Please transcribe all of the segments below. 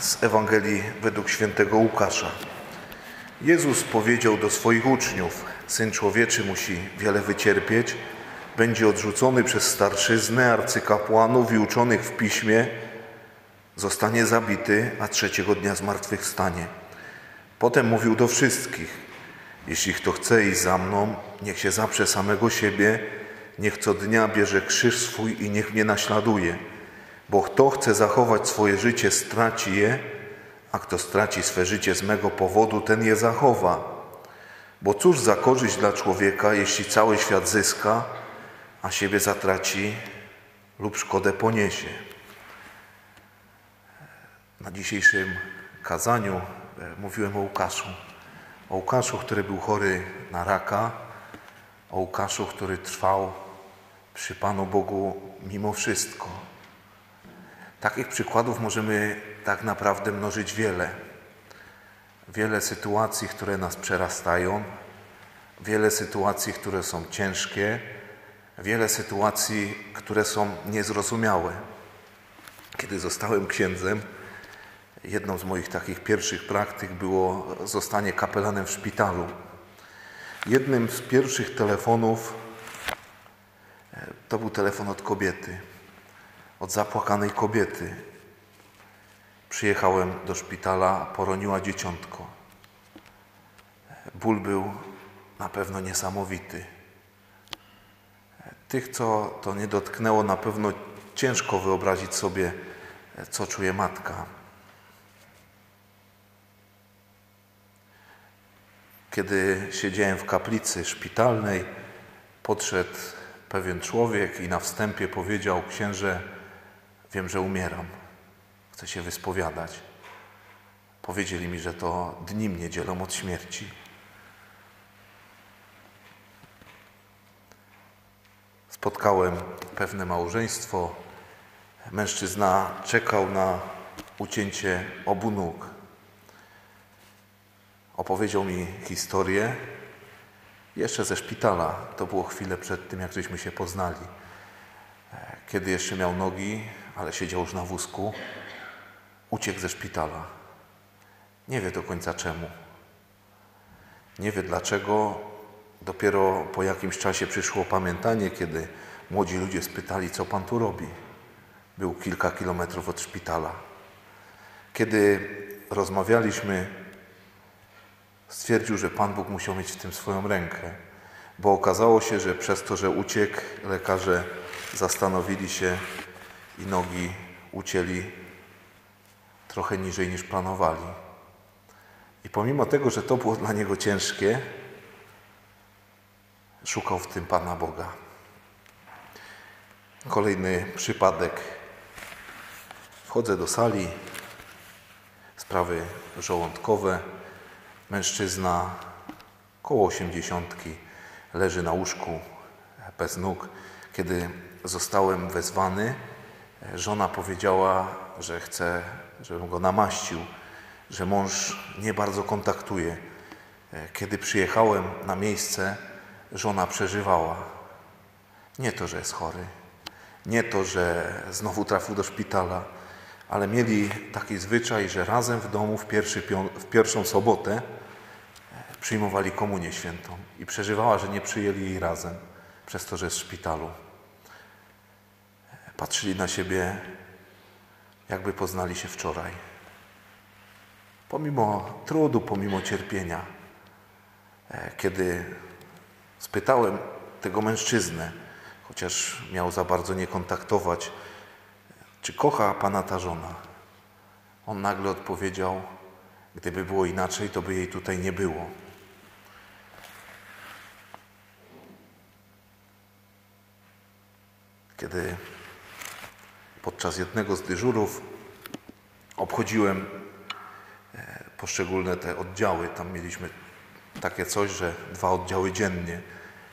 z Ewangelii według świętego Łukasza. Jezus powiedział do swoich uczniów: Syn człowieczy musi wiele wycierpieć, będzie odrzucony przez starszyznę, arcykapłanów i uczonych w piśmie, zostanie zabity, a trzeciego dnia zmartwychwstanie. Potem mówił do wszystkich: Jeśli kto chce iść za mną, niech się zaprze samego siebie, niech co dnia bierze krzyż swój i niech mnie naśladuje. Bo kto chce zachować swoje życie, straci je, a kto straci swe życie z mego powodu, ten je zachowa. Bo cóż za korzyść dla człowieka, jeśli cały świat zyska, a siebie zatraci lub szkodę poniesie. Na dzisiejszym kazaniu e, mówiłem o Łukaszu. O Łukaszu, który był chory na raka, o Łukaszu, który trwał przy Panu Bogu mimo wszystko. Takich przykładów możemy tak naprawdę mnożyć wiele. Wiele sytuacji, które nas przerastają, wiele sytuacji, które są ciężkie, wiele sytuacji, które są niezrozumiałe. Kiedy zostałem księdzem, jedną z moich takich pierwszych praktyk było zostanie kapelanem w szpitalu. Jednym z pierwszych telefonów e, to był telefon od kobiety, od zapłakanej kobiety. Przyjechałem do szpitala, poroniła dzieciątko. Ból był na pewno niesamowity. Tych, co to nie dotknęło, na pewno ciężko wyobrazić sobie, co czuje matka. Kiedy siedziałem w kaplicy szpitalnej, podszedł pewien człowiek i na wstępie powiedział: Księże, wiem, że umieram, chcę się wyspowiadać. Powiedzieli mi, że to dni mnie dzielą od śmierci. Spotkałem pewne małżeństwo. Mężczyzna czekał na ucięcie obu nóg. Opowiedział mi historię jeszcze ze szpitala. To było chwilę przed tym, jak żeśmy się poznali. Kiedy jeszcze miał nogi, ale siedział już na wózku, uciekł ze szpitala. Nie wie do końca czemu. Nie wie dlaczego. Dopiero po jakimś czasie przyszło pamiętanie, kiedy młodzi ludzie spytali, co pan tu robi. Był kilka kilometrów od szpitala. Kiedy rozmawialiśmy, stwierdził, że Pan Bóg musiał mieć w tym swoją rękę, bo okazało się, że przez to, że uciekł, lekarze zastanowili się i nogi ucięli trochę niżej niż planowali. I pomimo tego, że to było dla niego ciężkie, szukał w tym Pana Boga. Kolejny przypadek. Wchodzę do sali, sprawy żołądkowe. Mężczyzna koło osiemdziesiątki leży na łóżku bez nóg. Kiedy zostałem wezwany, żona powiedziała, że chce, żebym go namaścił, że mąż nie bardzo kontaktuje. Kiedy przyjechałem na miejsce, żona przeżywała. Nie to, że jest chory, nie to, że znowu trafił do szpitala, ale mieli taki zwyczaj, że razem w domu w, pierwszy, w pierwszą sobotę przyjmowali komunię świętą i przeżywała, że nie przyjęli jej razem, przez to, że jest w szpitalu. Patrzyli na siebie, jakby poznali się wczoraj. Pomimo trudu, pomimo cierpienia, e, kiedy spytałem tego mężczyznę, chociaż miał za bardzo nie kontaktować, czy kocha pana ta żona? On nagle odpowiedział: Gdyby było inaczej, to by jej tutaj nie było. Kiedy podczas jednego z dyżurów obchodziłem e, poszczególne te oddziały, tam mieliśmy takie coś, że dwa oddziały dziennie.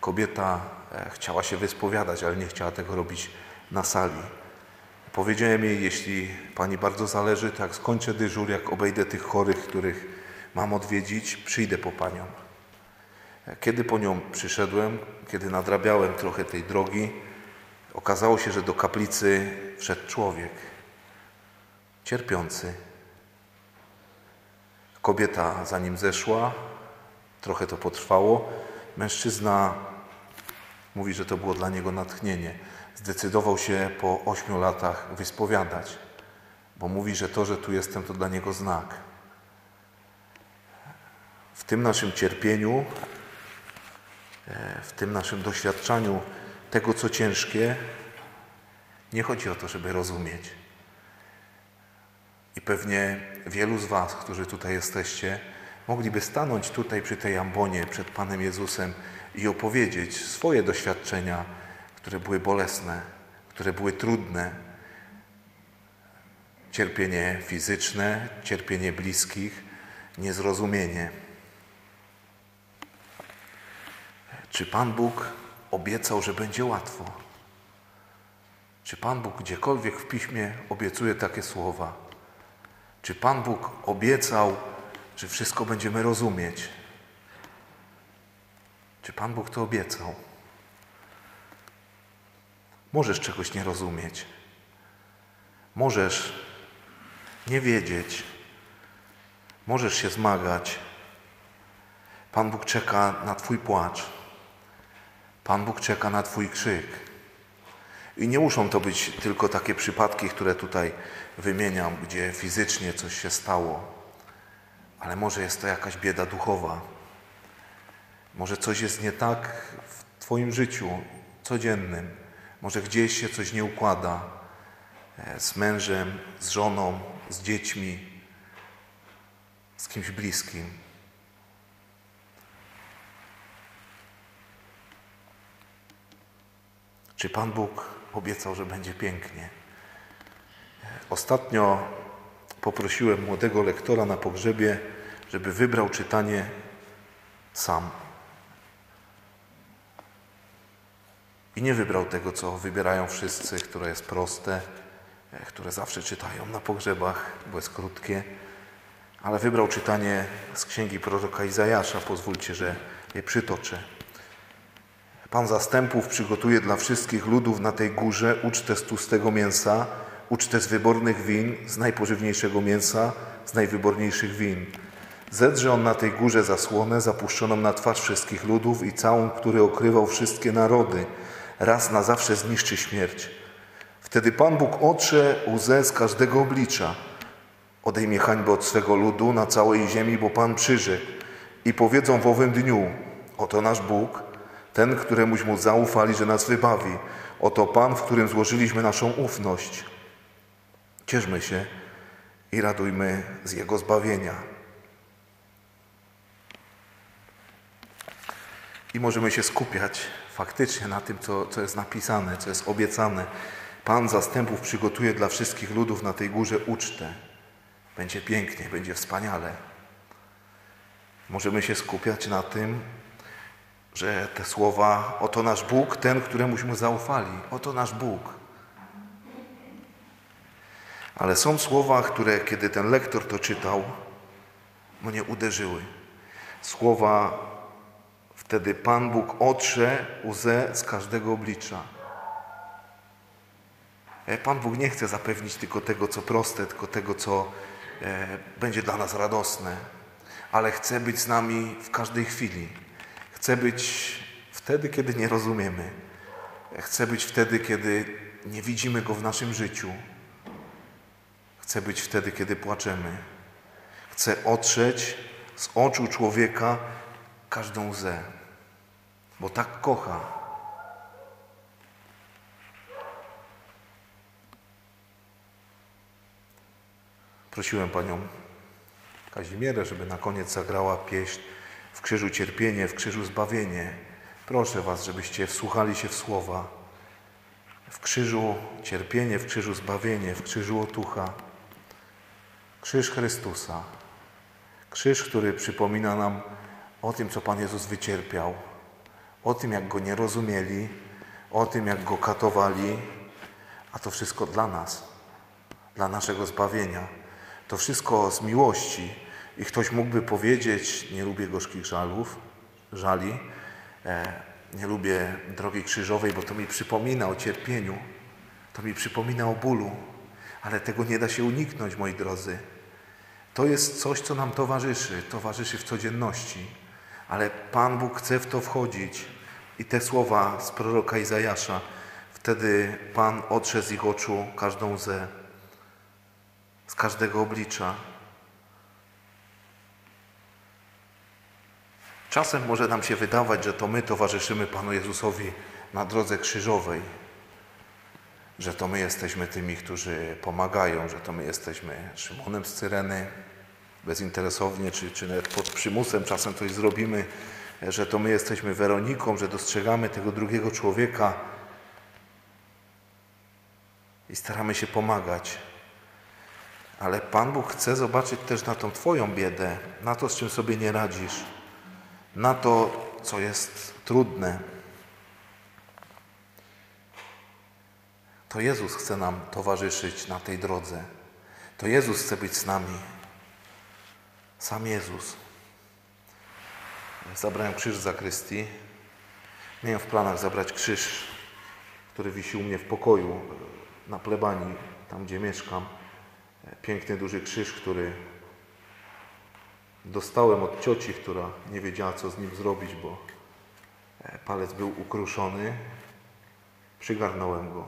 Kobieta e, chciała się wyspowiadać, ale nie chciała tego robić na sali. Powiedziałem jej, jeśli Pani bardzo zależy, to jak skończę dyżur, jak obejdę tych chorych, których mam odwiedzić, przyjdę po Panią. Kiedy po nią przyszedłem, kiedy nadrabiałem trochę tej drogi, okazało się, że do kaplicy wszedł człowiek, cierpiący, Kobieta za nim zeszła, trochę to potrwało. Mężczyzna mówi, że to było dla niego natchnienie. Zdecydował się po ośmiu latach wyspowiadać, bo mówi, że to, że tu jestem, to dla niego znak. W tym naszym cierpieniu, e, w tym naszym doświadczaniu tego, co ciężkie, nie chodzi o to, żeby rozumieć. I pewnie wielu z Was, którzy tutaj jesteście, mogliby stanąć tutaj przy tej ambonie przed Panem Jezusem i opowiedzieć swoje doświadczenia, które były bolesne, które były trudne. Cierpienie fizyczne, cierpienie bliskich, niezrozumienie. Czy Pan Bóg obiecał, że będzie łatwo? Czy Pan Bóg gdziekolwiek w piśmie obiecuje takie słowa? Czy Pan Bóg obiecał, że wszystko będziemy rozumieć? Czy Pan Bóg to obiecał? Możesz czegoś nie rozumieć. Możesz nie wiedzieć. Możesz się zmagać. Pan Bóg czeka na Twój płacz. Pan Bóg czeka na Twój krzyk. I nie muszą to być tylko takie przypadki, które tutaj wymieniam, gdzie fizycznie coś się stało, ale może jest to jakaś bieda duchowa. Może coś jest nie tak w Twoim życiu codziennym. Może gdzieś się coś nie układa e, z mężem, z żoną, z dziećmi, z kimś bliskim. Czy Pan Bóg obiecał, że będzie pięknie? Ostatnio poprosiłem młodego lektora na pogrzebie, żeby wybrał czytanie sam. I nie wybrał tego, co wybierają wszyscy, które jest proste, e, które zawsze czytają na pogrzebach, bo jest krótkie, ale wybrał czytanie z księgi proroka Izajasza. Pozwólcie, że je przytoczę. Pan zastępów przygotuje dla wszystkich ludów na tej górze ucztę z tłustego mięsa, ucztę z wybornych win, z najpożywniejszego mięsa, z najwyborniejszych win. Zedrze on na tej górze zasłonę zapuszczoną na twarz wszystkich ludów i całą, który okrywał wszystkie narody. Raz na zawsze zniszczy śmierć. Wtedy Pan Bóg otrze łzę z każdego oblicza. Odejmie hańbę od swego ludu na całej ziemi, bo Pan przyrzekł. I powiedzą w owym dniu, oto nasz Bóg, ten, któremuśmy zaufali, że nas wybawi. Oto Pan, w którym złożyliśmy naszą ufność. Cieszmy się i radujmy z Jego zbawienia. I możemy się skupiać faktycznie na tym, co, co jest napisane, co jest obiecane. Pan zastępów przygotuje dla wszystkich ludów na tej górze ucztę. Będzie pięknie, będzie wspaniale. Możemy się skupiać na tym, że te słowa, oto nasz Bóg, ten, któremuśmy zaufali, oto nasz Bóg. Ale są słowa, które kiedy ten lektor to czytał, mnie uderzyły. Słowa, wtedy Pan Bóg otrze łzę z każdego oblicza. E, Pan Bóg nie chce zapewnić tylko tego, co proste, tylko tego, co e, będzie dla nas radosne, ale chce być z nami w każdej chwili. Chce być wtedy, kiedy nie rozumiemy. Chce być wtedy, kiedy nie widzimy Go w naszym życiu. Chce być wtedy, kiedy płaczemy. Chce otrzeć z oczu człowieka każdą łzę, bo tak kocha. Prosiłem panią Kazimierę, żeby na koniec zagrała pieśń w krzyżu cierpienie, w krzyżu zbawienie. Proszę Was, żebyście wsłuchali się w słowa. W krzyżu cierpienie, w krzyżu zbawienie, w krzyżu otucha. Krzyż Chrystusa. Krzyż, który przypomina nam o tym, co Pan Jezus wycierpiał, o tym, jak Go nie rozumieli, o tym, jak Go katowali, a to wszystko dla nas, dla naszego zbawienia. To wszystko z miłości, i ktoś mógłby powiedzieć, nie lubię gorzkich żalów, żali, e, nie lubię drogi krzyżowej, bo to mi przypomina o cierpieniu, to mi przypomina o bólu, ale tego nie da się uniknąć, moi drodzy. To jest coś, co nam towarzyszy, towarzyszy w codzienności, ale Pan Bóg chce w to wchodzić. I te słowa z proroka Izajasza, wtedy Pan otrze z ich oczu każdą łzę, z każdego oblicza. Czasem może nam się wydawać, że to my towarzyszymy Panu Jezusowi na drodze krzyżowej, że to my jesteśmy tymi, którzy pomagają, że to my jesteśmy Szymonem z Cyreny, bezinteresownie, czy, czy nawet pod przymusem czasem coś zrobimy, że to my jesteśmy Weroniką, że dostrzegamy tego drugiego człowieka i staramy się pomagać. Ale Pan Bóg chce zobaczyć też na tą Twoją biedę, na to, z czym sobie nie radzisz, na to, co jest trudne. To Jezus chce nam towarzyszyć na tej drodze. To Jezus chce być z nami. Sam Jezus. Zabrałem krzyż z zakrystii. Miałem w planach zabrać krzyż, który wisi u mnie w pokoju na plebanii, tam gdzie mieszkam. Piękny, duży krzyż, który dostałem od cioci, która nie wiedziała, co z nim zrobić, bo palec był ukruszony. Przygarnąłem go.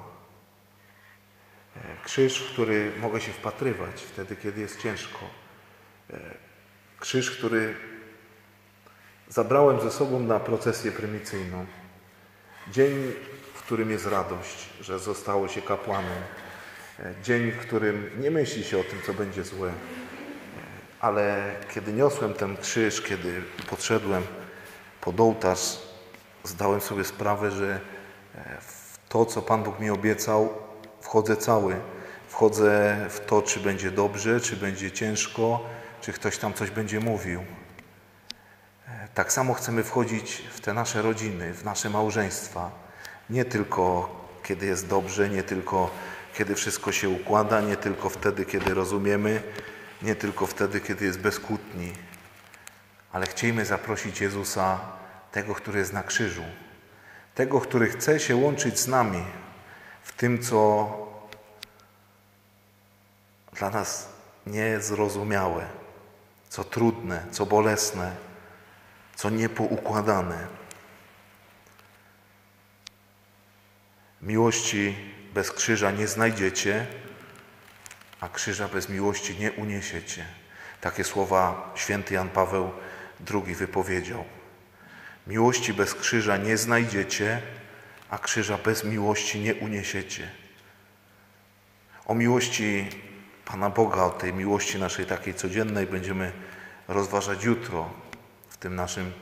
Krzyż, w który mogę się wpatrywać wtedy, kiedy jest ciężko. Krzyż, który zabrałem ze sobą na procesję prymicyjną. Dzień, w którym jest radość, że zostało się kapłanem. Dzień, w którym nie myśli się o tym, co będzie złe. Ale kiedy niosłem ten krzyż, kiedy podszedłem pod ołtarz, zdałem sobie sprawę, że w to, co Pan Bóg mi obiecał, wchodzę cały. Wchodzę w to, czy będzie dobrze, czy będzie ciężko, czy ktoś tam coś będzie mówił. Tak samo chcemy wchodzić w te nasze rodziny, w nasze małżeństwa. Nie tylko kiedy jest dobrze, nie tylko kiedy wszystko się układa, nie tylko wtedy, kiedy rozumiemy, nie tylko wtedy, kiedy jest bez kłótni, ale chciejmy zaprosić Jezusa, tego, który jest na krzyżu, tego, który chce się łączyć z nami w tym, co dla nas niezrozumiałe, co trudne, co bolesne, co niepoukładane. Miłości bez krzyża nie znajdziecie, a krzyża bez miłości nie uniesiecie. Takie słowa święty Jan Paweł II wypowiedział. Miłości bez krzyża nie znajdziecie, a krzyża bez miłości nie uniesiecie. O miłości Pana Boga, o tej miłości naszej takiej codziennej będziemy rozważać jutro w tym naszym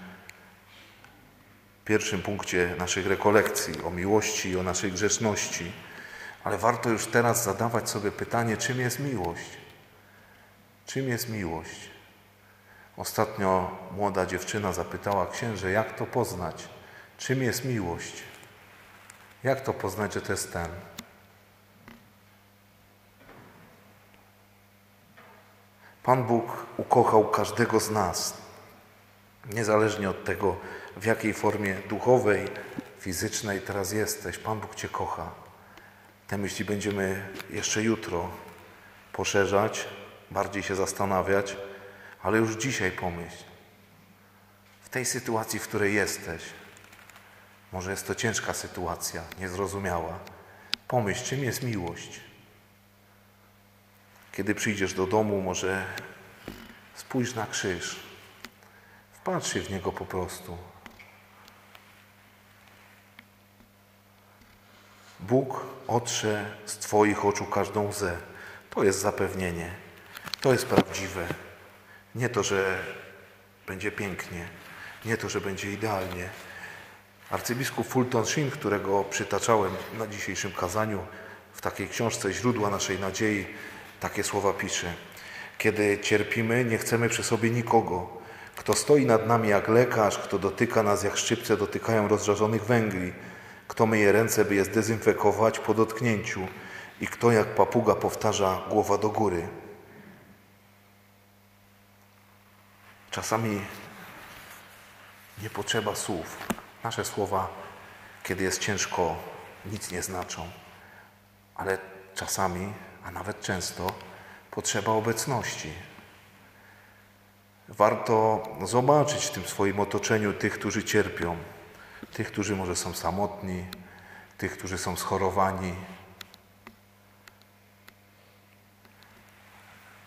pierwszym punkcie naszych rekolekcji o miłości i o naszej grzeszności. Ale warto już teraz zadawać sobie pytanie, czym jest miłość? Czym jest miłość? Ostatnio młoda dziewczyna zapytała księże, jak to poznać? Czym jest miłość? Jak to poznać, że to jest ten? Pan Bóg ukochał każdego z nas, niezależnie od tego, w jakiej formie duchowej, fizycznej teraz jesteś. Pan Bóg Cię kocha. Te myśli będziemy jeszcze jutro poszerzać, bardziej się zastanawiać, ale już dzisiaj pomyśl. W tej sytuacji, w której jesteś, może jest to ciężka sytuacja, niezrozumiała. Pomyśl, czym jest miłość. Kiedy przyjdziesz do domu, może spójrz na krzyż. Wpatrz się w niego po prostu. Bóg otrze z Twoich oczu każdą łzę. To jest zapewnienie. To jest prawdziwe. Nie to, że będzie pięknie, nie to, że będzie idealnie. Arcybiskup Fulton Sheen, którego przytaczałem na dzisiejszym kazaniu, w takiej książce Źródła naszej nadziei, takie słowa pisze. Kiedy cierpimy, nie chcemy przy sobie nikogo. Kto stoi nad nami jak lekarz, kto dotyka nas jak szczypce dotykają rozżarzonych węgli, kto myje ręce, by je zdezynfekować po dotknięciu i kto jak papuga powtarza głowa do góry. Czasami nie potrzeba słów. Nasze słowa, kiedy jest ciężko, nic nie znaczą, ale czasami, a nawet często, potrzeba obecności. Warto zobaczyć w tym swoim otoczeniu tych, którzy cierpią, tych, którzy może są samotni, tych, którzy są schorowani.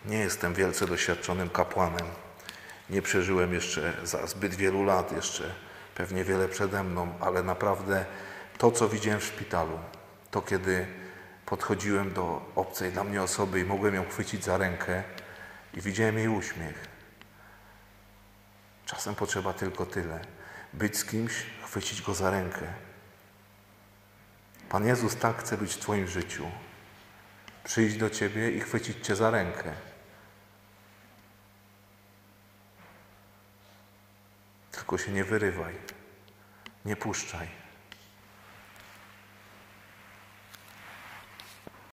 Nie jestem wielce doświadczonym kapłanem. Nie przeżyłem jeszcze za zbyt wielu lat, jeszcze pewnie wiele przede mną, ale naprawdę to, co widziałem w szpitalu, to kiedy podchodziłem do obcej dla mnie osoby i mogłem ją chwycić za rękę i widziałem jej uśmiech. Czasem potrzeba tylko tyle. Być z kimś, chwycić go za rękę. Pan Jezus tak chce być w Twoim życiu. Przyjść do Ciebie i chwycić Cię za rękę. Tylko się nie wyrywaj. Nie puszczaj.